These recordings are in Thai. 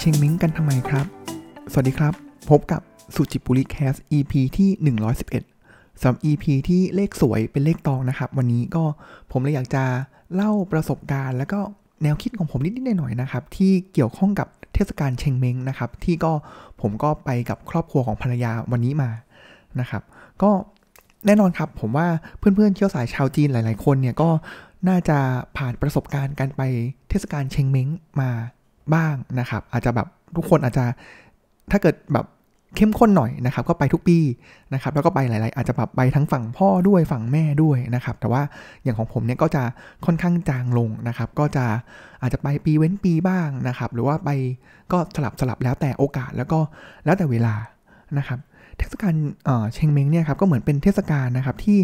เชงเม้งกันทำไมครับ สวัสดีครับ พบกับสุจิปุริแคส EP ที่ 111สำหรับ EP ที่เลขสวยเป็นเลขตองนะครับ วันนี้ก็ผมเลยอยากจะเล่าประสบการณ์ แล้วก็แนวคิดของผมนิดๆหน่อยๆนะครับ ที่เกี่ยวข้องกับเทศกาลเชงเม้งนะครับ ที่ก็ผมก็ไปกับครอบครัวของภรรยาวันนี้มานะครับ ก็แน่นอนครับผมว่าเพื่อนๆเชื้อสายชาวจีนหลาย ๆ คนเนี่ยก็น่าจะผ่านประสบการณ์การไปเทศกาลเชงเม้งมา บ้างนะครับ อาจจะแบบทุกคนอาจจะถ้าเกิดแบบเข้มข้นหน่อยนะครับ ก็ไปทุกปีนะครับ แล้วก็ไปหลายๆ อาจจะแบบไปทั้งฝั่งพ่อด้วยฝั่งแม่ด้วยนะครับ แต่ว่าอย่างของผมเนี่ยก็จะค่อนข้างจางลงนะครับ ก็จะอาจจะไปปีเว้นปีบ้างนะครับ หรือว่าไปก็สลับสลับแล้วแต่โอกาสแล้วก็แล้วแต่เวลานะครับเทศกาลเชงเม้งเนี่ยครับก็เหมือนเป็นเทศกาลนะครับที่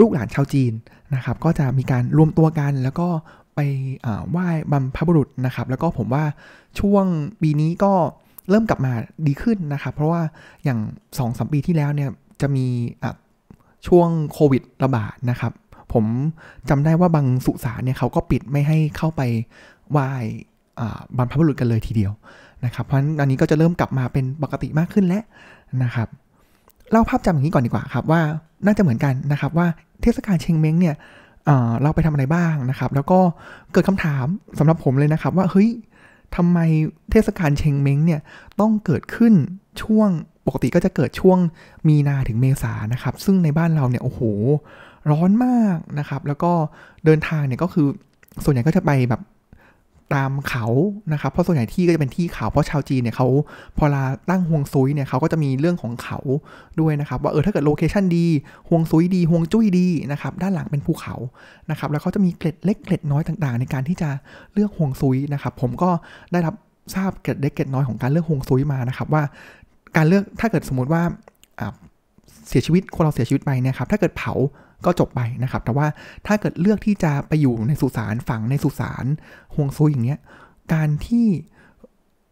ลูกหลานชาวจีนนะครับ ก็จะมีการรวมตัวกันแล้วก็ ไปไหว้บรรพบุรุษนะครับ แล้วก็ผมว่าช่วงปีนี้ก็เริ่มกลับมาดีขึ้นนะครับ เพราะว่าอย่าง2อสปีที่แล้วเนี่ยจะมีช่วงโควิดระบาดนะครับ ผมจำได้ว่าบางสุสานเนี่ยเขาก็ปิดไม่ให้เข้าไปไหว้บรรพบุรุษกันเลยทีเดียวนะครับ เพราะฉะนั้นอันนี้ก็จะเริ่มกลับมาเป็นปกติมากขึ้นแล้วนะครับเล่าภาพจำอย่างนี้ก่อนดีกว่าครับว่าน่าจะเหมือนกันนะครับว่าเทศกาลเชงเม้งเนี่ย เราไปทำอะไรบ้างนะครับ แล้วก็เกิดคำถามสำหรับผมเลยนะครับว่าเฮ้ยทำไมเทศกาลเชงเม้งเนี่ยต้องเกิดขึ้นช่วงปกติก็จะเกิดช่วงมีนาถึงเมษานะครับ ซึ่งในบ้านเราเนี่ยโอ้โห ร้อนมากนะครับ แล้วก็เดินทางเนี่ยก็คือส่วนใหญ่ก็จะไปแบบ ตามเขานะครับเพราะส่วนใหญ่ที่ก็จะเป็นที่เขาเพราะชาวจีนเนี่ยเขาพอลาตั้งฮวงซุยเนี่ยเขาก็จะมีเรื่องของเขาด้วยนะครับว่าเออถ้าเกิด location ดีฮวงซุยดีฮวงจุ้ยดีนะครับด้านหลังเป็นภูเขานะครับแล้วเขาจะมีเกร็ดเล็กเกร็ดน้อยต่างๆ ในการที่จะเลือกฮวงซุยนะครับผมก็ได้รับทราบเกร็ดเล็กเกร็ดน้อยของการเลือกฮวงซุยมานะครับว่าการเลือกถ้าเกิดสมมติว่าเสียชีวิตคนเราเสียชีวิตไปเนี่ยครับถ้าเกิดเผา ก็จบไปนะครับ แต่ว่าถ้าเกิดเลือกที่จะไปอยู่ในสุสานฝังในสุสานฮวงซุยอย่างเงี้ย การที่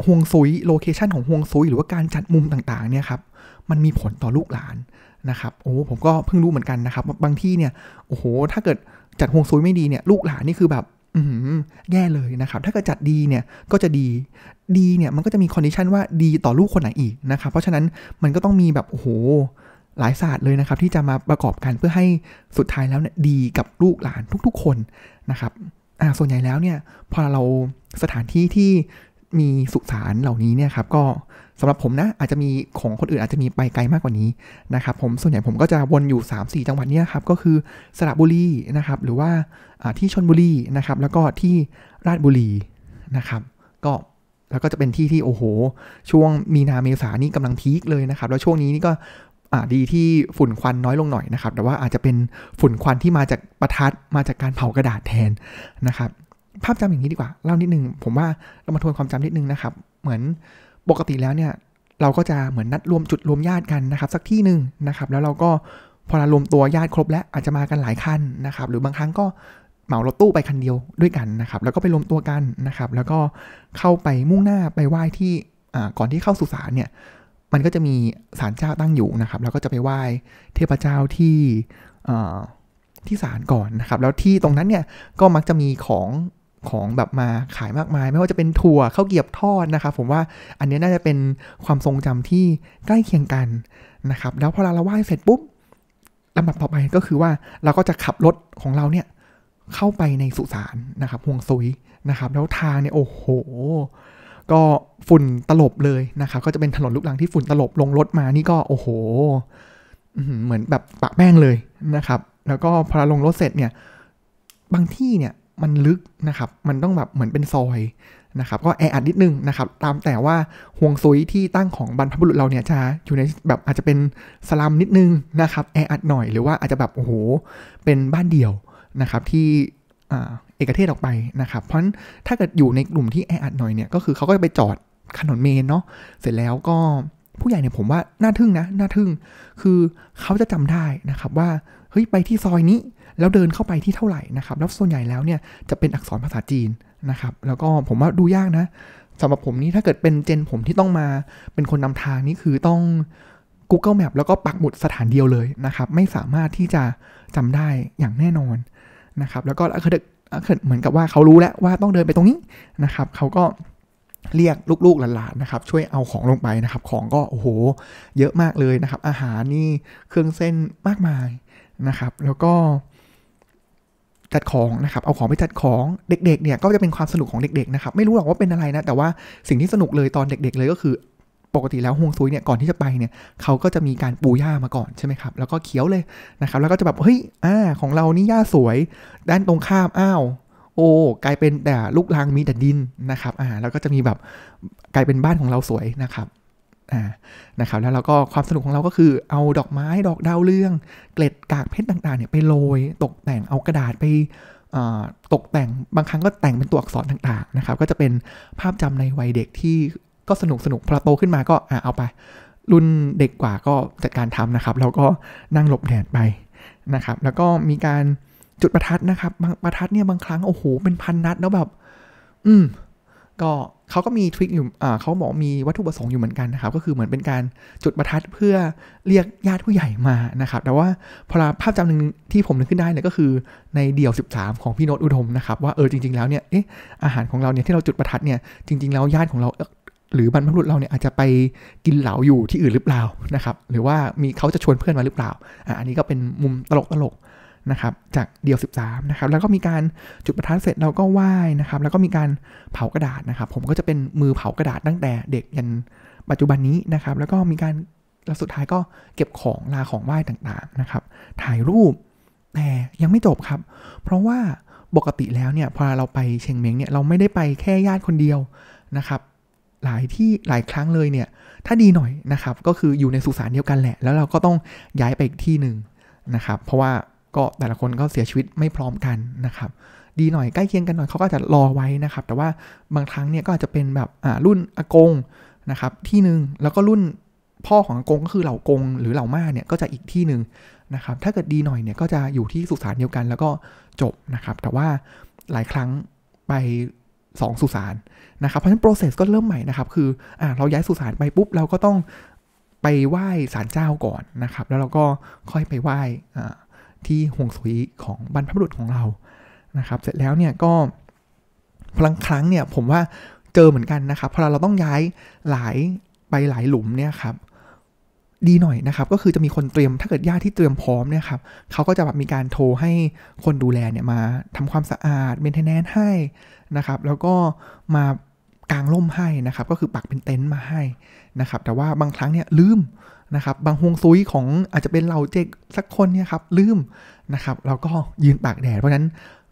ฮวงซุย location ของฮวงซุยหรือว่าการจัดมุมต่างๆเนี่ยครับมันมีผลต่อลูกหลานนะครับโอ้ผมก็เพิ่งรู้เหมือนกันนะครับบางที่เนี่ยโอ้โหถ้าเกิดจัดฮวงซุยไม่ดีเนี่ยลูกหลานนี่คือแบบแย่เลยนะครับ ถ้าเกิดจัดดีเนี่ยก็จะดี ดีเนี่ยมันก็จะมี condition ว่าดีต่อลูกคนไหนอีกนะครับ เพราะฉะนั้นมันก็ต้องมีแบบโอ้โห หลายศาสตร์เลยนะครับ ที่จะมาประกอบกันเพื่อให้สุดท้ายแล้วเนี่ยดีกับลูกหลานทุกๆคนนะครับอ่าส่วนใหญ่แล้วเนี่ยพอเราสถานที่ที่มีสุสานเหล่านี้เนี่ยครับก็สำหรับผมนะอาจจะมีของคนอื่นอาจจะมีไปไกลมากกว่านี้นะครับผมส่วนใหญ่ผมก็จะวนอยู่ 3-4 จังหวัดเนี่ยครับก็คือสระบุรีนะครับหรือว่าที่ชนบุรีนะครับแล้วก็ที่ราชบุรีนะครับก็แล้วก็จะเป็นที่ที่โอ้โห ช่วงมีนาเมษานี่กำลังพีคเลยนะครับ แล้วช่วงนี้นี่ก็ อ่าดีที่ฝุ่นควันน้อยลงหน่อยนะครับ แต่ว่าอาจจะเป็นฝุ่นควันที่มาจากประทัดมาจากการเผากระดาษแทนนะครับ ภาพจำอย่างนี้ดีกว่าเล่านิดนึงผมว่าเรามาทวนความจำนิดนึงนะครับ เหมือนปกติแล้วเนี่ยเราก็จะเหมือนนัดรวมจุดรวมญาติกันนะครับ สักที่หนึ่งนะครับ แล้วเราก็พอเรารวมตัวญาติครบแล้วอาจจะมากันหลายคันนะครับ หรือบางครั้งก็เหมารถตู้ไปคันเดียวด้วยกันนะครับ แล้วก็ไปรวมตัวกันนะครับ แล้วก็เข้าไปมุ่งหน้าไปไหว้ที่ก่อนที่เข้าสุสานเนี่ย มันก็จะมีศาลเจ้าตั้งอยู่นะครับ แล้วก็จะไปไหว้เทพเจ้าที่ที่ศาลก่อนนะครับ แล้วที่ตรงนั้นเนี่ยก็มักจะมีของของแบบมาขายมากมาย ไม่ว่าจะเป็นถั่วข้าวเกี๊ยบทอดนะครับ ผมว่าอันนี้น่าจะเป็นความทรงจำที่ใกล้เคียงกันนะครับ แล้วพอเราไหว้เสร็จปุ๊บลำดับต่อไปก็คือว่าเราก็จะขับรถของเราเนี่ยเข้าไปในสุสานนะครับห่วงซุยนะครับ แล้วทางเนี่ยโอ้โห ก็ฝุ่นตลบเลยนะครับก็จะเป็นถนนลูกลังที่ฝุ่นตลบลงรถมานี่ก็โอ้โหเหมือนแบบปะแป้งเลยนะครับ แล้วก็พอลงรถเสร็จเนี่ยบางที่เนี่ยมันลึกนะครับ มันต้องแบบเหมือนเป็นซอยนะครับ ก็แออัดนิดนึงนะครับ ตามแต่ว่าห่วงซุยที่ตั้งของบรรพบุรุษเราเนี่ยจะอยู่ในแบบอาจจะเป็นสลัมนิดนึงนะครับ แออัดหน่อยหรือว่าอาจจะแบบโอ้โหเป็นบ้านเดี่ยวนะครับที่ เอกเทศออกไปนะครับเพราะฉะนั้นถ้าเกิดอยู่ในกลุ่มที่แออัดหน่อยเนี่ยก็คือเขาก็จะไปจอดถนนเมนเนาะเสร็จแล้วก็ผู้ใหญ่เนี่ยผมว่าน่าทึ่งนะน่าทึ่ง คือเขาจะจำได้นะครับว่าเฮ้ยไปที่ซอยนี้ แล้วเดินเข้าไปที่เท่าไหร่นะครับแล้วส่วนใหญ่แล้วเนี่ยจะเป็นอักษรภาษาจีนนะครับ แล้วก็ผมว่าดูยากนะสำหรับผมนี่ถ้าเกิดเป็นเจนผมที่ต้องมาเป็นคนนำทางนี่คือต้อง Google Map แล้วก็ปักหมุดสถานเดียวเลยนะครับ ไม่สามารถที่จะจำได้อย่างแน่นอนนะครับ แล้วก็คือเเหมือนกับว่าเขารู้แล้วว่าต้องเดินไปตรงนี้นะครับเขาก็เรียกลูกๆหลานๆนะครับช่วยเอาของลงไปนะครับ ของก็โอ้โห เยอะมากเลยนะครับ อาหารนี่เครื่องเส้นมากมายนะครับ แล้วก็จัดของนะครับ เอาของไปจัดของเด็กๆเนี่ยก็จะเป็นความสนุกของเด็กๆนะครับ ไม่รู้หรอกว่าเป็นอะไรนะ แต่ว่าสิ่งที่สนุกเลยตอนเด็ก ๆ เลยก็คือ ปกติแล้วฮวงซุยเนี่ยก่อนที่จะไปเนี่ยเขาก็จะมีการปูหญ้ามาก่อนใช่ไหมครับแล้วก็เคี้ยวเลยนะครับแล้วก็จะแบบเฮ้ยอ่าของเรานี่หญ้าสวย ด้านตรงข้ามอ้าวโอ้กลายเป็นแต่ลูกรังมีแต่ดินนะครับอ่าแล้วก็จะมีแบบกลายเป็นบ้านของเราสวยนะครับอ่านะครับแล้วเราก็ความสนุกของเราก็คือเอาดอกไม้ดอกดาวเรือง เกล็ดกากเพชรต่างๆเนี่ยไปโรยตกแต่งเอากระดาษไปตกแต่งบางครั้งก็แต่งเป็นตัวอักษรต่างๆนะครับก็จะเป็นภาพจำในวัยเด็กที่ ก็สนุกสนุกพอโตขึ้นมาก็อ่าเอาไป รุ่นเด็กกว่าก็จัดการทำนะครับ แล้วก็นั่งหลบแดดไปนะครับ แล้วก็มีการจุดประทัดนะครับบางประทัดเนี่ยบางครั้งโอ้โหเป็นพันนัดแล้วแบบ อืม ก็เขาก็มีทริคอยู่อ่าเขาบอกมีวัตถุประสงค์อยู่เหมือนกันนะครับ ก็คือเหมือนเป็นการจุดประทัดเพื่อเรียกญาติผู้ใหญ่มานะครับ แต่ว่าพอภาพจำหนึ่งที่ผมนึกขึ้นได้เนี่ยก็คือในเดี่ยว 13 ของพี่โนตอุดมนะครับ ว่าเออจริง ๆแล้วเนี่ยเอ๊ะอาหารของเราเนี่ยที่เราจุดประทัดเนี่ยจริง ๆ แล้วญาติของเรา หรือบรรพบุรุษเราเนี่ยอาจจะไปกินเหลาอยู่ที่อื่นหรือเปล่านะครับ หรือว่ามีเขาจะชวนเพื่อนมาหรือเปล่าอ่าอันนี้ก็เป็นมุมตลกตลกนะครับจากเดียว 13นะครับแล้วก็มีการจุดประทัดเสร็จเราก็ไหว้นะครับแล้วก็มีการเผากระดาษนะครับ ผมก็จะเป็นมือเผากระดาษตั้งแต่เด็กยันปัจจุบันนี้นะครับ แล้วก็มีการแล้วสุดท้ายก็เก็บของลาของไหว้ต่างๆนะครับ ถ่ายรูปแต่ยังไม่จบครับ เพราะว่าปกติแล้วเนี่ยพอเราไปเชียงเม้งเนี่ยเราไม่ได้ไปแค่ญาติคนเดียวนะครับ หลายที่หลายครั้งเลยเนี่ย ถ้าดีหน่อยนะครับ ก็คืออยู่ในสุสานเดียวกันแหละ แล้วเราก็ต้องย้ายไปอีกที่หนึ่งนะครับ เพราะว่าก็แต่ละคนก็เสียชีวิตไม่พร้อมกันนะครับ ดีหน่อยใกล้เคียงกันหน่อยเขาก็จะรอไว้นะครับ แต่ว่าบางครั้งเนี่ยก็อาจจะเป็นแบบอ่ารุ่นอากงนะครับที่หนึ่งแล้วก็รุ่นพ่อของอากงก็คือเหล่ากงหรือเหล่าม่าเนี่ยก็จะอีกที่หนึ่งนะครับ ถ้าเกิดดีหน่อยเนี่ยก็จะอยู่ที่สุสานเดียวกัน แล้วก็จบนะครับ แต่ว่าหลายครั้งไป 2สุสานนะครับเพราะฉะนั้น process ก็เริ่มใหม่นะครับ คืออ่าเราย้ายสุสานไปปุ๊บเราก็ต้องไปไหว้ศาลเจ้าก่อนนะครับ แล้วเราก็ค่อยไปไหว้ที่ห่วงสุยของบรรพบุรุษของเรานะครับ เสร็จแล้วเนี่ยก็พลังครั้งเนี่ยผมว่าเจอเหมือนกันนะครับพอเราต้องย้ายหลายไปหลายหลุมเนี่ยครับ ดีหน่อยนะครับ ก็คือจะมีคนเตรียมถ้าเกิดญาติที่เตรียมพร้อมเนี่ยครับเขาก็จะแบบมีการโทรให้คนดูแลเนี่ยมาทำความสะอาดเมนเทนแนนให้นะครับ แล้วก็มากางร่มให้นะครับ ก็คือปักเป็นเต็นท์มาให้นะครับ แต่ว่าบางครั้งเนี่ยลืมนะครับ บางฮวงซุยของอาจจะเป็นเหล่าเจกสักคนเนี่ยครับลืมนะครับ เราก็ยืนตากแดดเพราะนั้น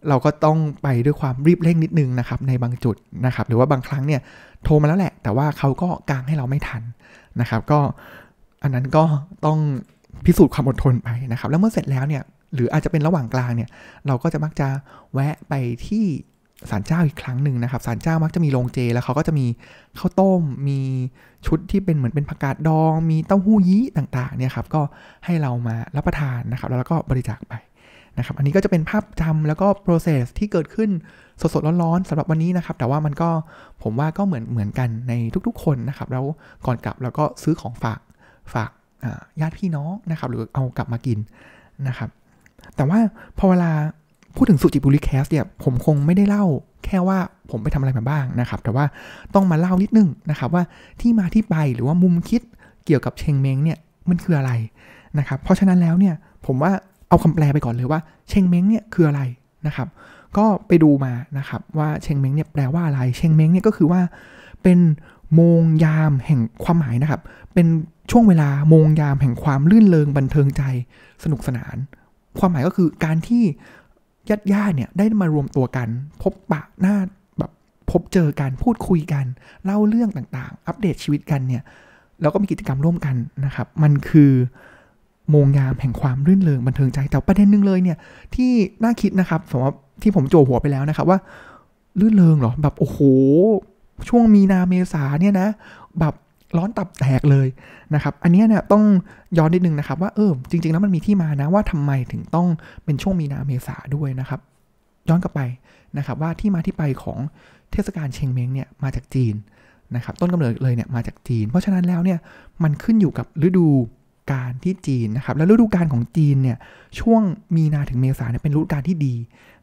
เราก็ต้องไปด้วยความรีบเร่งนิดนึงนะครับในบางจุดนะครับ หรือว่าบางครั้งเนี่ยโทรมาแล้วแหละ แต่ว่าเขาก็กางให้เราไม่ทันนะครับ ก็ อันนั้นก็ต้องพิสูจน์ความอดทนไปนะครับ แล้วเมื่อเสร็จแล้วเนี่ย หรืออาจจะเป็นระหว่างกลางเนี่ย เราก็จะมักจะแวะไปที่ศาลเจ้าอีกครั้งหนึ่งนะครับศาลเจ้ามักจะมีโรงเจแล้วเขาก็จะมีข้าวต้ม มีชุดที่เป็นเหมือนเป็นผักกาดดอง มีเต้าหู้ยี้ต่างๆเนี่ยครับก็ให้เรามารับประทานนะครับแล้วก็บริจาคไปนะครับ อันนี้ก็จะเป็นภาพจำแล้วก็ process ที่เกิดขึ้นสดๆร้อนๆสำหรับวันนี้นะครับ แต่ว่ามันก็ผมว่าก็เหมือนเหมือนกันในทุกๆ คนนะครับ แล้วก่อนกลับเราก็ซื้อของฝาก ฝากญาติพี่น้องนะครับ หรือเอากลับมากินนะครับ แต่ว่าพอเวลาพูดถึงสุจิบุริแคสเนี่ยผมคงไม่ได้เล่าแค่ว่าผมไปทำอะไรมาบ้างนะครับ แต่ว่าต้องมาเล่านิดนึงนะครับว่าที่มาที่ไปหรือว่ามุมคิดเกี่ยวกับเชงเม้งเนี่ยมันคืออะไรนะครับ เพราะฉะนั้นแล้วเนี่ยผมว่าเอาคำแปลไปก่อนเลยว่าเชงเม้งเนี่ยคืออะไรนะครับ ก็ไปดูมานะครับว่าเชงเม้งเนี่ยแปลว่าอะไร เชงเม้งเนี่ยก็คือว่าเป็นโมงยามแห่งความหมายนะครับ เป็น ช่วงเวลาโมงยามแห่งความลื่นเลงบันเทิงใจสนุกสนาน ความหมายก็คือการที่ญาติญาติเนี่ยได้มารวมตัวกัน พบปะหน้าแบบพบเจอกันพูดคุยกัน เล่าเรื่องต่างๆ อัปเดตชีวิตกันเนี่ยแล้วก็มีกิจกรรมร่วมกันนะครับ มันคือโมงยามแห่งความรื่นเริงบันเทิงใจแต่ประเด็นหนึ่งเลยเนี่ยที่น่าคิดนะครับสมมติที่ผมโจหัวไปแล้วนะครับว่ารื่นเริงเหรอแบบโอ้โห ช่วงมีนาเมษาเนี่ยนะ แบบ ร้อนตับแตกเลยนะครับ อันนี้เนี่ยต้องย้อนนิดนึงนะครับ ว่าเออจริง ๆ แล้วมันมีที่มานะว่าทำไมถึงต้องเป็นช่วงมีนาเมษาด้วยนะครับ ย้อนกลับไปนะครับว่าที่มาที่ไปของเทศกาลเชงเม้งเนี่ยมาจากจีนนะครับ ต้นกำเนิดเลยเนี่ยมาจากจีน เพราะฉะนั้นแล้วเนี่ยมันขึ้นอยู่กับฤดูกาลที่จีนนะครับ แล้วฤดูกาลของจีนเนี่ยช่วงมีนาถึงเมษาเนี่ยเป็นฤดูกาลที่ดี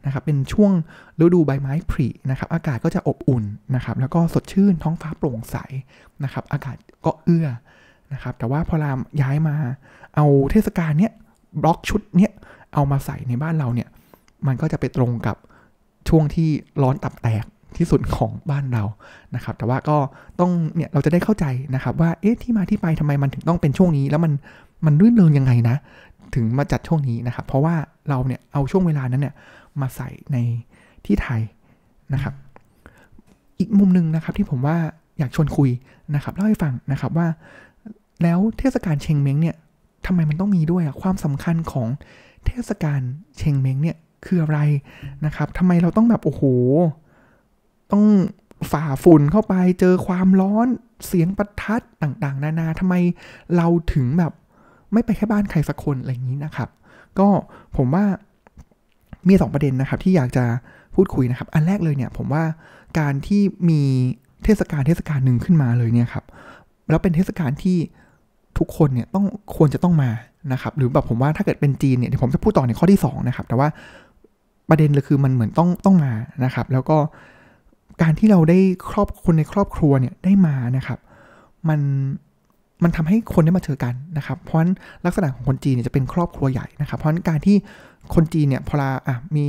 นะครับเป็นช่วงฤดูใบไม้ผลินะครับอากาศก็จะอบอุ่นนะครับแล้วก็สดชื่นท้องฟ้าโปร่งใสนะครับอากาศก็เอื้อนะครับแต่ว่าพอรามย้ายมาเอาเทศกาลเนี้ยบล็อกชุดเนี้ยเอามาใส่ในบ้านเราเนี่ยมันก็จะไปตรงกับช่วงที่ร้อนตับแตกที่สุดของบ้านเรานะครับ แต่ว่าก็ต้องเนี่ยเราจะได้เข้าใจนะครับ ว่าเอ๊ะที่มาที่ไปทำไมมันถึงต้องเป็นช่วงนี้ แล้วมันมันรื่นเริงยังไงนะ ถึงมาจัดช่วงนี้นะครับ เพราะว่าเราเนี่ยเอาช่วงเวลานั้นเนี่ย มาใส่ในที่ไทยนะครับ อีกมุมหนึ่งนะครับที่ผมว่าอยากชวนคุยนะครับเล่าให้ฟังนะครับว่า แล้วเทศกาลเชงเม้งเนี่ยทำไมมันต้องมีด้วยอะความสำคัญของเทศกาลเชงเม้งเนี่ยคืออะไรนะครับทำไมเราต้องแบบโอ้โห ต้องฝ่าฝุ่นเข้าไปเจอความร้อนเสียงประทัดต่างๆ นานาทำไมเราถึงแบบไม่ไปแค่บ้านใครสักคนอะไรอย่างนี้นะครับ ก็ผมว่า มีสองประเด็นนะครับที่อยากจะพูดคุยนะครับ อันแรกเลยเนี่ยผมว่าการที่มีเทศกาลเทศกาลหนึ่งขึ้นมาเลยเนี่ยครับแล้วเป็นเทศกาลที่ทุกคนเนี่ยต้องควรจะต้องมานะครับ หรือแบบผมว่าถ้าเกิดเป็นจีนเนี่ยเดี๋ยวผมจะพูดต่อในข้อที่ 2 นะครับ แต่ว่าประเด็นเลยคือมันเหมือนต้องต้องมานะครับ แล้วก็การที่เราได้ครอบคนในครอบครัวเนี่ยได้มานะครับ มัน มันทำให้คนได้มาเจอกันนะครับ เพราะฉะนั้นลักษณะของคนจีนเนี่ยจะเป็นครอบครัวใหญ่นะครับ เพราะฉะนั้นการที่คนจีนเนี่ยพอละอะมี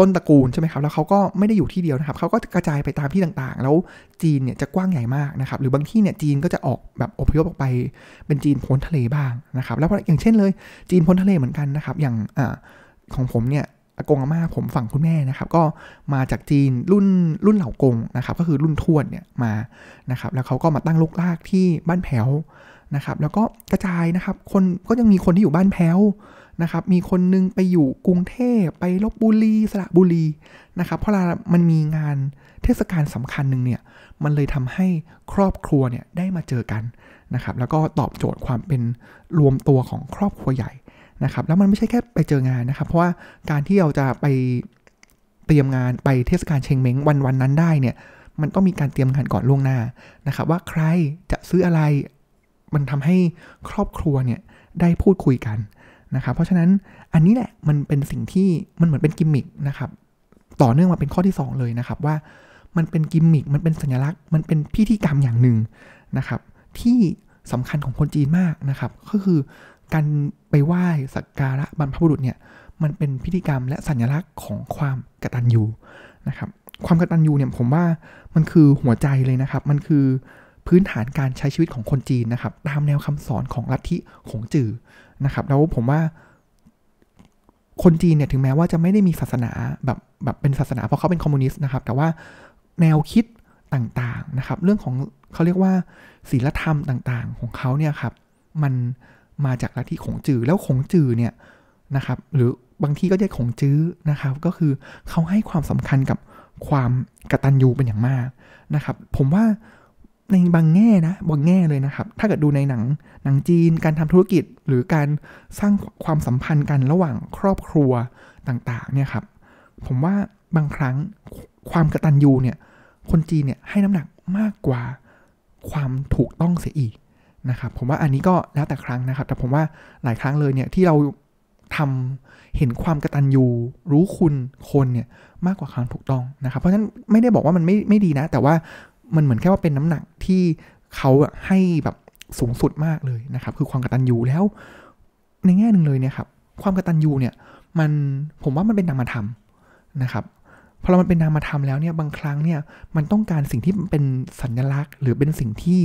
ต้นตระกูลใช่ไหมครับ แล้วเขาก็ไม่ได้อยู่ที่เดียวนะครับ เขาก็กระจายไปตามที่ต่างๆ แล้วจีนเนี่ยจะกว้างใหญ่มากนะครับ หรือบางที่เนี่ยจีนก็จะออกแบบอพยพออกไปเป็นจีนพ้นทะเลบ้างนะครับ แล้วอย่างเช่นเลยจีนพ้นทะเลเหมือนกันนะครับ อย่างอ่าของผมเนี่ย อากงอาม่าผมฝั่งคุณแม่นะครับ ก็มาจากจีนรุ่นรุ่นเหล่ากงนะครับ ก็คือรุ่นทวดเนี่ยมานะครับ แล้วเขาก็มาตั้งลูกลากที่บ้านแผวนะครับ แล้วก็กระจายนะครับ คนก็ยังมีคนที่อยู่บ้านแผวนะครับ มีคนนึงไปอยู่กรุงเทพไปลบบุรีสระบุรีนะครับ เพราะมันมีงานเทศกาลสำคัญหนึ่งเนี่ย มันเลยทำให้ครอบครัวเนี่ยได้มาเจอกันนะครับ แล้วก็ตอบโจทย์ความเป็นรวมตัวของครอบครัวใหญ่ นะครับแล้วมันไม่ใช่แค่ไปเจองานนะครับ เพราะว่าการที่เราจะไปเตรียมงานไปเทศกาลเชงเม้งวันวันนั้นได้เนี่ยมันต้องมีการเตรียมงานก่อนล่วงหน้านะครับว่าใครจะซื้ออะไรมันทำให้ครอบครัวเนี่ยได้พูดคุยกันนะครับเพราะฉะนั้นอันนี้แหละมันเป็นสิ่งที่มันเหมือนเป็นกิมมิคนะครับต่อเนื่องมาเป็นข้อที่ 2 เลยนะครับว่ามันเป็นกิมมิคมันเป็นสัญลักษณ์ มันเป็นพิธีกรรมอย่างหนึ่งนะครับที่สำคัญของคนจีนมากนะครับ ก็คือ การไปไหว้สักการะบรรพบุรุษเนี่ยมันเป็นพิธีกรรมและสัญลักษณ์ของความกตัญญูนะครับความกตัญญูเนี่ยผมว่ามันคือหัวใจเลยนะครับ มันคือพื้นฐานการใช้ชีวิตของคนจีนนะครับ ตามแนวคำสอนของลัทธิของจื่อนะครับแล้วผมว่าคนจีนเนี่ยถึงแม้ว่าจะไม่ได้มีศาสนาแบบแบบเป็นศาสนาเพราะเขาเป็นคอมมิวนิสต์นะครับ แต่ว่าแนวคิดต่างๆนะครับ เรื่องของเขาเรียกว่าศีลธรรมต่างๆ ของเขาเนี่ยครับ มัน มาจากลัทธิขงจือแล้วขงจือเนี่ยนะครับ หรือบางที่ก็เรียกขงจื้อนะครับ ก็คือเขาให้ความสำคัญกับความกระตัญญูเป็นอย่างมากนะครับ ผมว่าในบางแง่นะบางแง่เลยนะครับ ถ้าเกิดดูในหนังหนังจีนการทำธุรกิจหรือการสร้างความสัมพันธ์กันระหว่างครอบครัวต่างๆเนี่ยครับผมว่าบางครั้งความกระตัญญูเนี่ยคนจีนเนี่ยให้น้ำหนักมากกว่าความถูกต้องเสียอีก นะครับผมว่าอันนี้ก็แล้วแต่ครั้งนะครับ แต่ผมว่าหลายครั้งเลยเนี่ยที่เราทำเห็นความกระตันยูรู้คุณคนเนี่ยมากกว่าความถูกต้องนะครับ เพราะฉะนั้นไม่ได้บอกว่ามันไม่ไม่ดีนะ แต่ว่ามันเหมือนแค่ว่าเป็นน้ำหนักที่เขาให้แบบสูงสุดมากเลยนะครับ คือความกระตันยูแล้ว ในแง่หนึ่งเลยเนี่ยครับความกระตันยูเนี่ยมันผมว่ามันเป็นนามธรรมนะครับพอเรามันเป็นนามธรรมแล้วเนี่ยบางครั้งเนี่ยมันต้องการสิ่งที่เป็นสัญลักษณ์ หรือเป็นสิ่งที่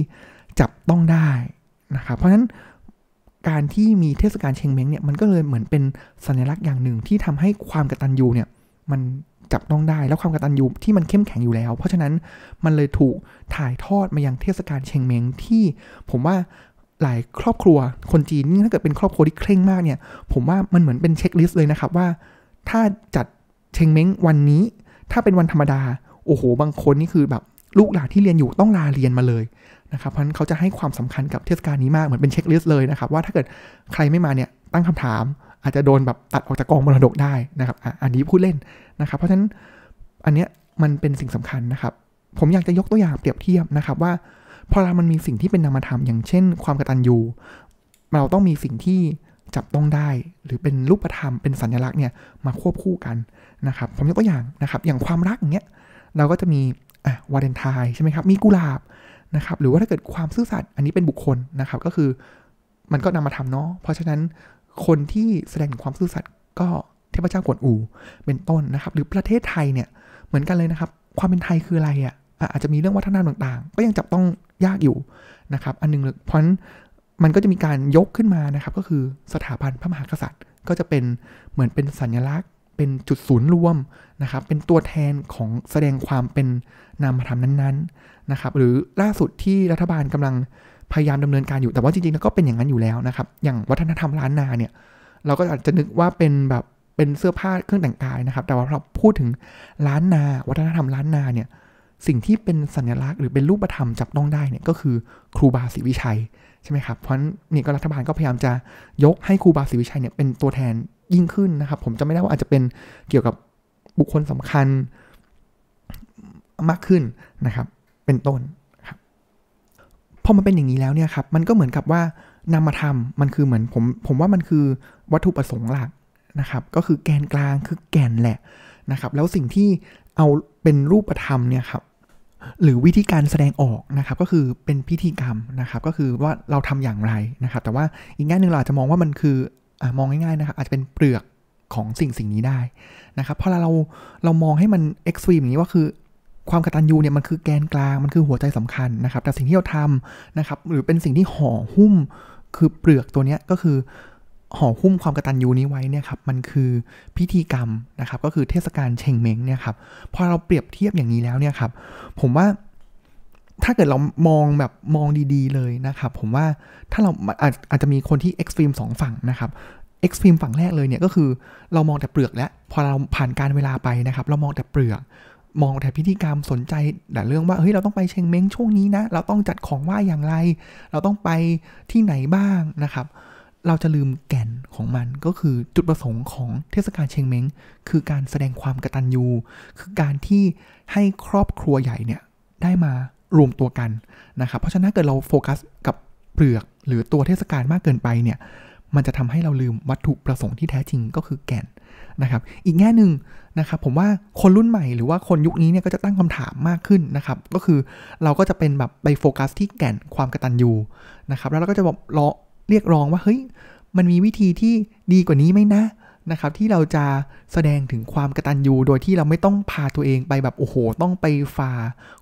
จับต้องได้นะครับเพราะฉะนั้นการที่มีเทศกาลเชงเม้งเนี่ยมันก็เลยเหมือนเป็นสัญลักษณ์อย่างหนึ่งที่ทำให้ความกตัญญูเนี่ยมันจับต้องได้แล้วความกตัญญูที่มันเข้มแข็งอยู่แล้ว เพราะฉะนั้นมันเลยถูกถ่ายทอดมายังเทศกาลเชงเม้งที่ผมว่าหลายครอบครัวคนจีนนี่ถ้าเกิดเป็นครอบครัวที่เคร่งมากเนี่ย ผมว่ามันเหมือนเป็น checklist เลยนะครับว่า ถ้าจัดเชงเม้งวันนี้ ถ้าเป็นวันธรรมดา โอ้โห บางคนนี่คือแบบลูกหลานที่เรียนอยู่ต้องลาเรียนมาเลย นะครับเพราะฉะนั้นเขาจะให้ความสำคัญกับเทศกาลนี้มากเหมือนเป็น checklist เลยนะครับ ว่าถ้าเกิดใครไม่มาเนี่ยตั้งคำถาม อาจจะโดนแบบตัดออกจากกองมรดกได้นะครับอันนี้พูดเล่นนะครับ เพราะฉะนั้นอันเนี้ยมันเป็นสิ่งสำคัญนะครับ ผมอยากจะยกตัวอย่างเปรียบเทียบนะครับว่าพอเรามันมีสิ่งที่เป็นนามธรรมอย่างเช่น ความกตัญญูเราต้องมีสิ่งที่จับต้องได้ หรือเป็นรูปธรรมเป็นสัญลักษณ์เนี่ยมาควบคู่กันนะครับ ผมยกตัวอย่างนะครับ อย่างความรักอย่างเงี้ยเราก็จะมีอะวาเลนไทน์ใช่ไหมครับ มีกุหลาบ นะครับหรือว่าถ้าเกิดความซื่อสัตย์อันนี้เป็นบุคคลนะครับก็คือมันก็นำมาทำเนาะเพราะฉะนั้นคนที่แสดงความซื่อสัตย์ก็เทพเจ้ากวนอูเป็นต้นนะครับ หรือประเทศไทยเนี่ยเหมือนกันเลยนะครับ ความเป็นไทยคืออะไรอะ่ะอาจจะมีเรื่องวัฒนธรรมต่างๆ ก็ยังจับต้องยากอยู่นะครับ อันนึงเพราะนั้นมันก็จะมีการยกขึ้นมานะครับ ก็คือสถาบันพระมหากษัตริย์ ก็จะเป็นเหมือนเป็นสัญลักษณ์เป็นจุดศูนย์รวมนะครับ เป็นตัวแทนของแสดงความเป็นนามธรรมนั้นๆ นะครับหรือล่าสุดที่รัฐบาลกำลังพยายามดำเนินการอยู่แต่ว่าจริงๆแล้วก็เป็นอย่างนั้นอยู่แล้วนะครับ อย่างวัฒนธรรมล้านนาเนี่ย เราก็อาจจะนึกว่าเป็นแบบเป็นเสื้อผ้าเครื่องแต่งกายนะครับ แต่ว่าเราพูดถึงล้านนา วัฒนธรรมล้านนาเนี่ยสิ่งที่เป็นสัญลักษณ์หรือเป็นรูปธรรมจับต้องได้เนี่ยก็คือครูบาศรีวิชัยใช่ไหมครับเพราะนี่ก็รัฐบาลก็พยายามจะยกให้ครูบาศรีวิชัยเนี่ยเป็นตัวแทนยิ่งขึ้นนะครับ ผมจะไม่ได้ว่าอาจจะเป็นเกี่ยวกับบุคคลสำคัญมากขึ้นนะครับ เป็นต้นครับพอมันเป็นอย่างนี้แล้วเนี่ยครับมันก็เหมือนกับว่านำมาทำมันคือเหมือนผมผมว่ามันคือวัตถุประสงค์หลักนะครับ ก็คือแกนกลางคือแกนแหละนะครับ แล้วสิ่งที่เอาเป็นรูปธรรมเนี่ยครับหรือวิธีการแสดงออกนะครับก็คือเป็นพิธีกรรมนะครับก็คือว่าเราทำอย่างไรนะครับ แต่ว่าอีกแง่หนึ่งเราอาจจะมองว่ามันคืออมองง่ายๆนะครับอาจจะเป็นเปลือกของสิ่งสิ่งนี้ได้นะครับพอเราเรามองให้มันเอ็กซ์ตรีมอย่างนี้ว่าคือ ความกตัญญูเนี่ยมันคือแกนกลางมันคือหัวใจสำคัญนะครับ แต่สิ่งที่เราทำนะครับ หรือเป็นสิ่งที่ห่อหุ้มคือเปลือกตัวเนี้ยก็คือห่อหุ้มความกตัญญูนี้ไว้เนี่ยครับมันคือพิธีกรรมนะครับก็คือเทศกาลเชงเม้งเนี่ยครับพอเราเปรียบเทียบอย่างนี้แล้วเนี่ยครับผมว่าถ้าเกิดเรามองแบบมองดีๆเลยนะครับผมว่าถ้าเราอาจอาจจะมีคนที่ extreme สองฝั่งนะครับ extreme ฝั่งแรกเลยเนี่ยก็คือเรามองแต่เปลือกแล้วพอเราผ่านการเวลาไปนะครับเรามองแต่เปลือก มองแต่พิธีกรรมสนใจแต่เรื่องว่าเฮ้ยเราต้องไปเชงเม้งช่วงนี้นะ เราต้องจัดของไหว้อย่างไร เราต้องไปที่ไหนบ้างนะครับ เราจะลืมแก่นของมันก็คือจุดประสงค์ของเทศกาลเชงเม้งคือการแสดงความกตัญญู คือการที่ให้ครอบครัวใหญ่เนี่ยได้มารวมตัวกันนะครับ เพราะฉะนั้นเกิดเราโฟกัสกับเปลือกหรือตัวเทศกาลมากเกินไปเนี่ย มันจะทำให้เราลืมวัตถุประสงค์ที่แท้จริงก็คือแก่นนะครับ อีกแง่หนึ่งนะครับผมว่าคนรุ่นใหม่หรือว่าคนยุคนี้เนี่ยก็จะตั้งคำถามมากขึ้นนะครับ ก็คือเราก็จะเป็นแบบไปโฟกัสที่แก่นความกระตัญญูนะครับแล้วเราก็จะบอกรอเรียกร้องว่าเฮ้ยมันมีวิธีที่ดีกว่านี้ไหมนะนะครับที่เราจะแสดงถึงความกระตัญญูโดยที่เราไม่ต้องพาตัวเองไปแบบโอ้โห ต้องไปฝ่า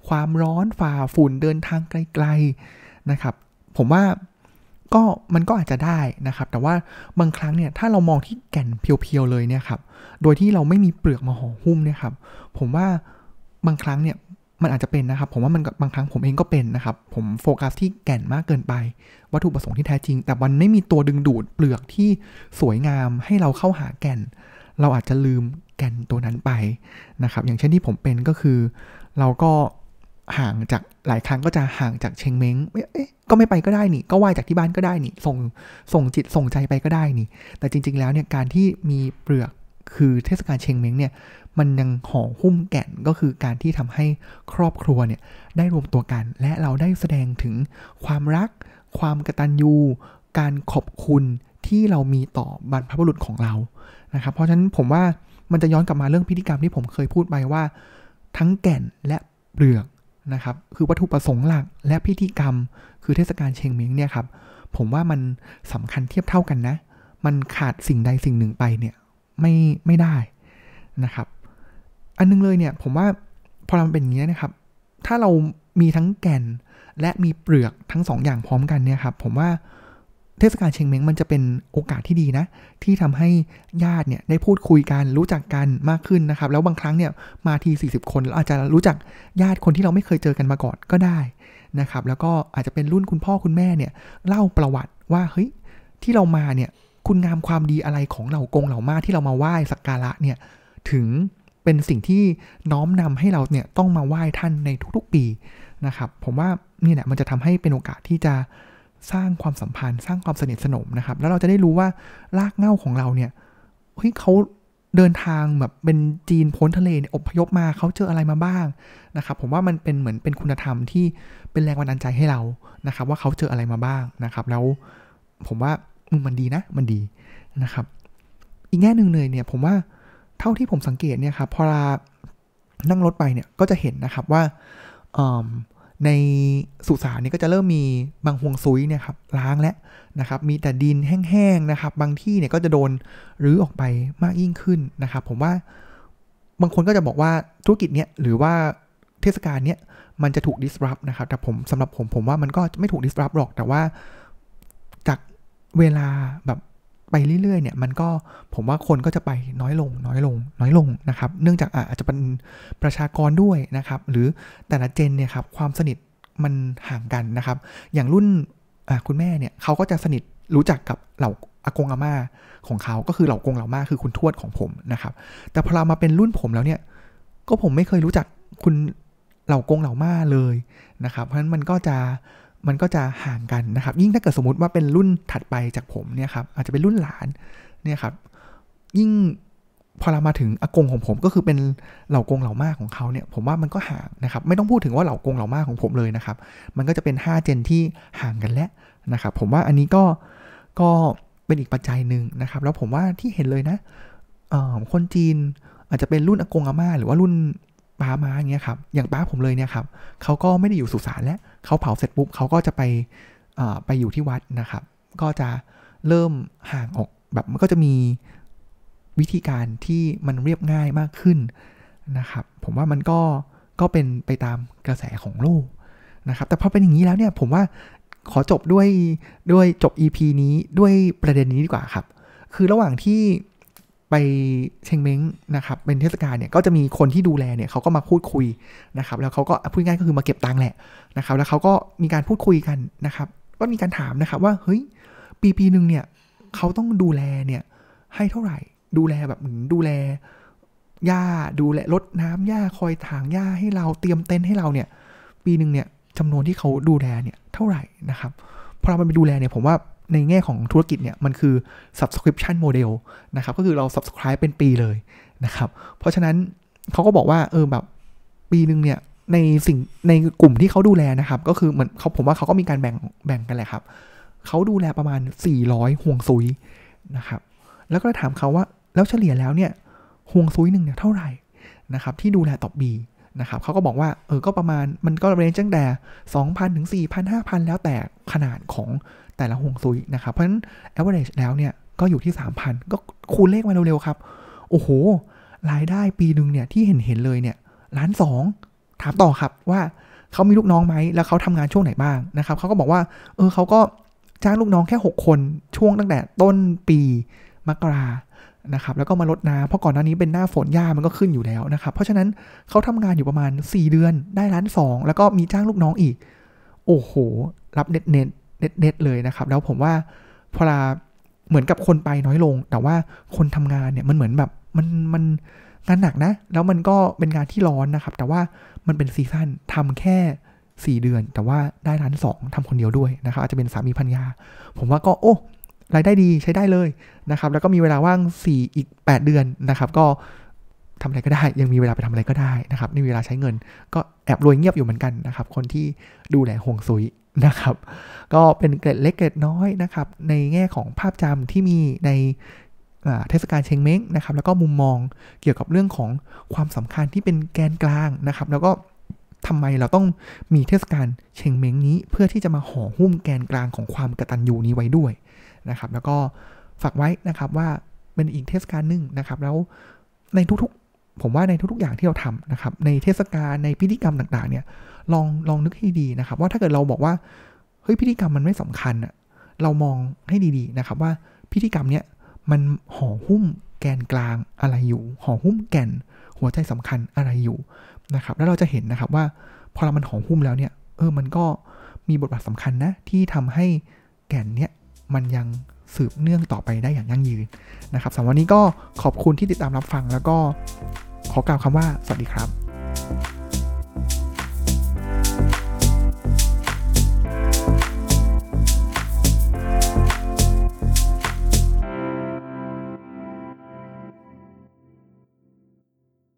ความร้อนฝ่าฝุ่นเดินทางไกลๆนะครับ ผมว่า ก็มันก็อาจจะได้นะครับ แต่ว่าบางครั้งเนี่ยถ้าเรามองที่แก่นเพียวๆเลยเนี่ยครับ โดยที่เราไม่มีเปลือกมาห่อหุ้มเนี่ยครับ ผมว่าบางครั้งเนี่ยมันอาจจะเป็นนะครับ ผมว่ามันบางครั้งผมเองก็เป็นนะครับ ผมโฟกัสที่แก่นมากเกินไป วัตถุประสงค์ที่แท้จริง แต่มันไม่มีตัวดึงดูดเปลือกที่สวยงามให้เราเข้าหาแก่น เราอาจจะลืมแก่นตัวนั้นไปนะครับ อย่างเช่นที่ผมเป็นก็คือ เราก็ ห่างจากหลายครั้งก็จะห่างจากเชงเม้งเอ๊ะก็ไม่ไปก็ได้นี่ ก็ไหว้จากที่บ้านก็ได้นี่ ส่งส่งจิตส่งใจไปก็ได้นี่ แต่จริง ๆ แล้วเนี่ยการที่มีเปลือกคือเทศกาลเชงเม้งเนี่ยมันยังห่อหุ้มแก่นก็คือการที่ทำให้ครอบครัวเนี่ยได้รวมตัวกัน และเราได้แสดงถึงความรัก ความกตัญญู การขอบคุณที่เรามีต่อบรรพบุรุษของเรานะครับ เพราะฉะนั้นผมว่ามันจะย้อนกลับมาเรื่องพิธีกรรมที่ผมเคยพูดไปว่า ทั้งแก่นและเปลือก นะครับคือวัตถุประสงค์หลักและพิธีกรรม คือเทศกาลเชงเม้งเนี่ยครับผมว่ามันสำคัญเทียบเท่ากันนะ มันขาดสิ่งใดสิ่งหนึ่งไปเนี่ยไม่ไม่ได้นะครับ อันนึงเลยเนี่ยผมว่าพอมันเป็นอย่างนี้นะครับ ถ้าเรามีทั้งแก่นและมีเปลือกทั้งสองอย่างพร้อมกันเนี่ยครับผมว่า เทศกาลเชงเม้งมันจะเป็นโอกาสที่ดีนะ ที่ทำให้ญาติเนี่ยได้พูดคุยกันรู้จักกันมากขึ้นนะครับ แล้วบางครั้งเนี่ยมาที 40 คนเราอาจจะรู้จักญาติคนที่เราไม่เคยเจอกันมาก่อนก็ได้นะครับ แล้วก็อาจจะเป็นรุ่นคุณพ่อคุณแม่เนี่ยเล่าประวัติว่าเฮ้ยที่เรามาเนี่ยคุณงามความดีอะไรของเหล่ากงเหล่ามาที่เรามาไหว้สักการะเนี่ยถึงเป็นสิ่งที่น้อมนำให้เราเนี่ยต้องมาไหว้ท่านในทุกๆปีนะครับ ผมว่านี่แหละมันจะทำให้เป็นโอกาสที่จะ สร้างความสัมพันธ์ สร้างความสนิทสนมนะครับ แล้วเราจะได้รู้ว่ารากเหง้าของเราเนี่ยเฮ้ยเขาเดินทางแบบเป็นจีนพ้นทะเลเนี่ยอพยพมาเขาเจออะไรมาบ้างนะครับ ผมว่ามันเป็นเหมือนเป็นคุณธรรมที่เป็นแรงบันดาลใจให้เรานะครับ ว่าเขาเจออะไรมาบ้างนะครับ แล้วผมว่ามันดีนะ มันดีนะครับ อีกแง่หนึ่งเลยเนี่ย ผมว่าเท่าที่ผมสังเกตเนี่ยครับพอเรานั่งรถไปเนี่ยก็จะเห็นนะครับว่า ในสุสานนี่ก็จะเริ่มมีบางห่วงซุยเนี่ยครับล้างแล้วนะครับ มีแต่ดินแห้งๆนะครับ บางที่เนี่ยก็จะโดนรื้อออกไปมากยิ่งขึ้นนะครับ ผมว่าบางคนก็จะบอกว่าธุรกิจเนี้ยหรือว่าเทศกาลเนี้ยมันจะถูก disrupt นะครับ แต่ผมสำหรับผมผมว่ามันก็ไม่ถูก disrupt หรอก แต่ว่าจากเวลาแบบ ไปเรื่อยๆเนี่ยมันก็ผมว่าคนก็จะไปน้อยลงน้อยลงน้อยลงนะครับ เนื่องจากอาจจะเป็นประชากรด้วยนะครับ หรือแต่ละเจนเนี่ยครับความสนิทมันห่างกันนะครับ อย่างรุ่นคุณแม่เนี่ยเขาก็จะสนิทรู้จักกับเหล่าอากงอาม่าของเขาก็คือเหล่ากงเหล่าม่าคือคุณทวดของผมนะครับ แต่พอเรามาเป็นรุ่นผมแล้วเนี่ย ก็ผมไม่เคยรู้จักคุณเหล่ากงเหล่าม่าเลยนะครับ เพราะฉะนั้นมันก็จะ มันก็จะห่างกันนะครับ ยิ่งถ้าเกิดสมมติว่าเป็นรุ่นถัดไปจากผมเนี่ยครับอาจจะเป็นรุ่นหลานเนี่ยครับ ยิ่งพอเรามาถึงอากงของผมก็คือเป็นเหล่ากงเหล่ามาของเขาเนี่ย ผมว่ามันก็ห่างนะครับ ไม่ต้องพูดถึงว่าเหล่ากงเหล่ามาของผมเลยนะครับ มันก็จะเป็น5เจนที่ห่างกันแล้วนะครับ ผมว่าอันนี้ก็ก็เป็นอีกปัจจัยหนึ่งนะครับ แล้วผมว่าที่เห็นเลยนะคนจีนอาจจะเป็นรุ่นอากงอาม่าหรือว่ารุ่น ป้ามาอย่างเงี้ยครับอย่างป้าผมเลยเนี่ยครับเขาก็ไม่ได้อยู่สุสานแล้วเขาเผาเสร็จปุ๊บเขาก็จะไปไปอยู่ที่วัดนะครับ ก็จะเริ่มห่างออกแบบมันก็จะมีวิธีการที่มันเรียบง่ายมากขึ้นนะครับ ผมว่ามันก็ก็เป็นไปตามกระแสของโลกนะครับ แต่พอเป็นอย่างนี้แล้วเนี่ยผมว่าขอจบด้วยด้วยจบ EP นี้ด้วยประเด็นนี้ดีกว่าครับ คือระหว่างที่ ไปเชงเม้งนะครับเป็นเทศกาลเนี่ยก็จะมีคนที่ดูแลเนี่ยเขาก็มาพูดคุยนะครับแล้วเขาก็พูดง่ายก็คือมาเก็บตังค์แหละนะครับแล้วเขาก็มีการพูดคุยกันนะครับก็มีการถามนะครับว่าเฮ้ยปีปีหนึ่งเนี่ยเขาต้องดูแลเนี่ยให้เท่าไหร่ ดูแลแบบดูแลหญ้าดูแลรดน้ำหญ้าคอยถางหญ้าให้เราเตรียมเต็นท์ให้เราเนี่ยปีหนึ่งเนี่ยจำนวนที่เขาดูแลเนี่ยเท่าไหร่นะครับพอเราไปดูแลเนี่ยผมว่า ในแง่ของธุรกิจเนี่ยมันคือ subscription model นะครับ ก็คือเรา subscribe เป็นปีเลยนะครับ เพราะฉะนั้นเขาก็บอกว่าเออแบบปีหนึ่งเนี่ยในสิ่งในกลุ่มที่เขาดูแลนะครับ ก็คือเหมือนเขาผมว่าเขาก็มีการแบ่งแบ่งกันแหละครับเขาดูแลประมาณ 400ห่วงซุยนะครับ แล้วก็ถามเขาว่าแล้วเฉลี่ยแล้วเนี่ยห่วงซุยหนึ่งเนี่ยเท่าไหร่นะครับ ที่ดูแลต่อปีนะครับเขาก็บอกว่าเออก็ประมาณมันก็เรนจ์ตั้งแต่ 2,000 ถึง 4,000 5,000 แล้วแต่ขนาดของ แต่ละห่วงซุยนะครับ เพราะฉะนั้น average แล้วเนี่ย ก็อยู่ที่ 3,000 ก็คูณเลขมาเร็วๆครับ โอ้โห รายได้ปีหนึ่งเนี่ย ที่เห็นเห็นเลยเนี่ยล้านสองถามต่อครับว่าเขามีลูกน้องไหม แล้วเขาทำงานช่วงไหนบ้างนะครับเขาก็บอกว่า เออเขาก็จ้างลูกน้องแค่ 6 คนช่วงตั้งแต่ต้นปีมกรานะครับ แล้วก็มาลดน้ำเพราะก่อนหน้านี้เป็นหน้าฝนหญ้ามันก็ขึ้นอยู่แล้วนะครับ เพราะฉะนั้นเขาทำงานอยู่ประมาณ 4 เดือนได้ล้านสองแล้วก็มีจ้างลูกน้องอีก โอ้โห รับเน็ตเน็ต เน็ตเน็ตเลยนะครับ แล้วผมว่าพอลาเหมือนกับคนไปน้อยลง แต่ว่าคนทำงานเนี่ยมันเหมือนแบบมันมันงานหนักนะ แล้วมันก็เป็นงานที่ร้อนนะครับ แต่ว่ามันเป็นซีซั่นทำแค่ 4 เดือน แต่ว่าได้ล้านสองทำคนเดียวด้วยนะครับ อาจจะเป็นสามีพันยา ผมว่าก็โอ้รายได้ดีใช้ได้เลยนะครับ แล้วก็มีเวลาว่าง 4 อีก 8 เดือนนะครับ ก็ทำอะไรก็ได้ ยังมีเวลาไปทำอะไรก็ได้นะครับไม่มีเวลาใช้เงิน ก็แอบรวยเงียบอยู่เหมือนกันนะครับ คนที่ดูแลห่วงซุย นะครับ ก็เป็นเกร็ดเล็กเกร็ดน้อยนะครับ ในแง่ของภาพจำที่มีในเทศกาลเชงเม้งนะครับ แล้วก็มุมมองเกี่ยวกับเรื่องของความสำคัญที่เป็นแกนกลางนะครับ แล้วก็ทำไมเราต้องมีเทศกาลเชงเม้งนี้ เพื่อที่จะมาห่อหุ้มแกนกลางของความกระตัญญูนี้ไว้ด้วยนะครับ แล้วก็ฝากไว้นะครับว่าเป็นอีกเทศกาลหนึ่งนะครับ แล้วในทุก ผมว่าในทุกๆอย่างที่เราทำนะครับ ในเทศกาลในพิธีกรรมต่างๆ เนี่ย ลองลองนึกให้ดีนะครับ ว่าถ้าเกิดเราบอกว่าเฮ้ยพิธีกรรมมันไม่สำคัญอะเรามองให้ดีๆนะครับว่าพิธีกรรมเนี้ยมันห่อหุ้มแกนกลางอะไรอยู่ ห่อหุ้มแก่นหัวใจสำคัญอะไรอยู่นะครับ แล้วเราจะเห็นนะครับว่าพอเรามันห่อหุ้มแล้วเนี่ย เออมันก็มีบทบาทสำคัญนะที่ทำให้แก่นเนี้ยมันยังสืบเนื่องต่อไปได้อย่างยั่งยืนนะครับสำหรับวันนี้ก็ขอบคุณที่ติดตามรับฟังแล้วก็ ขอกล่าวคำว่าสวัสดีครับ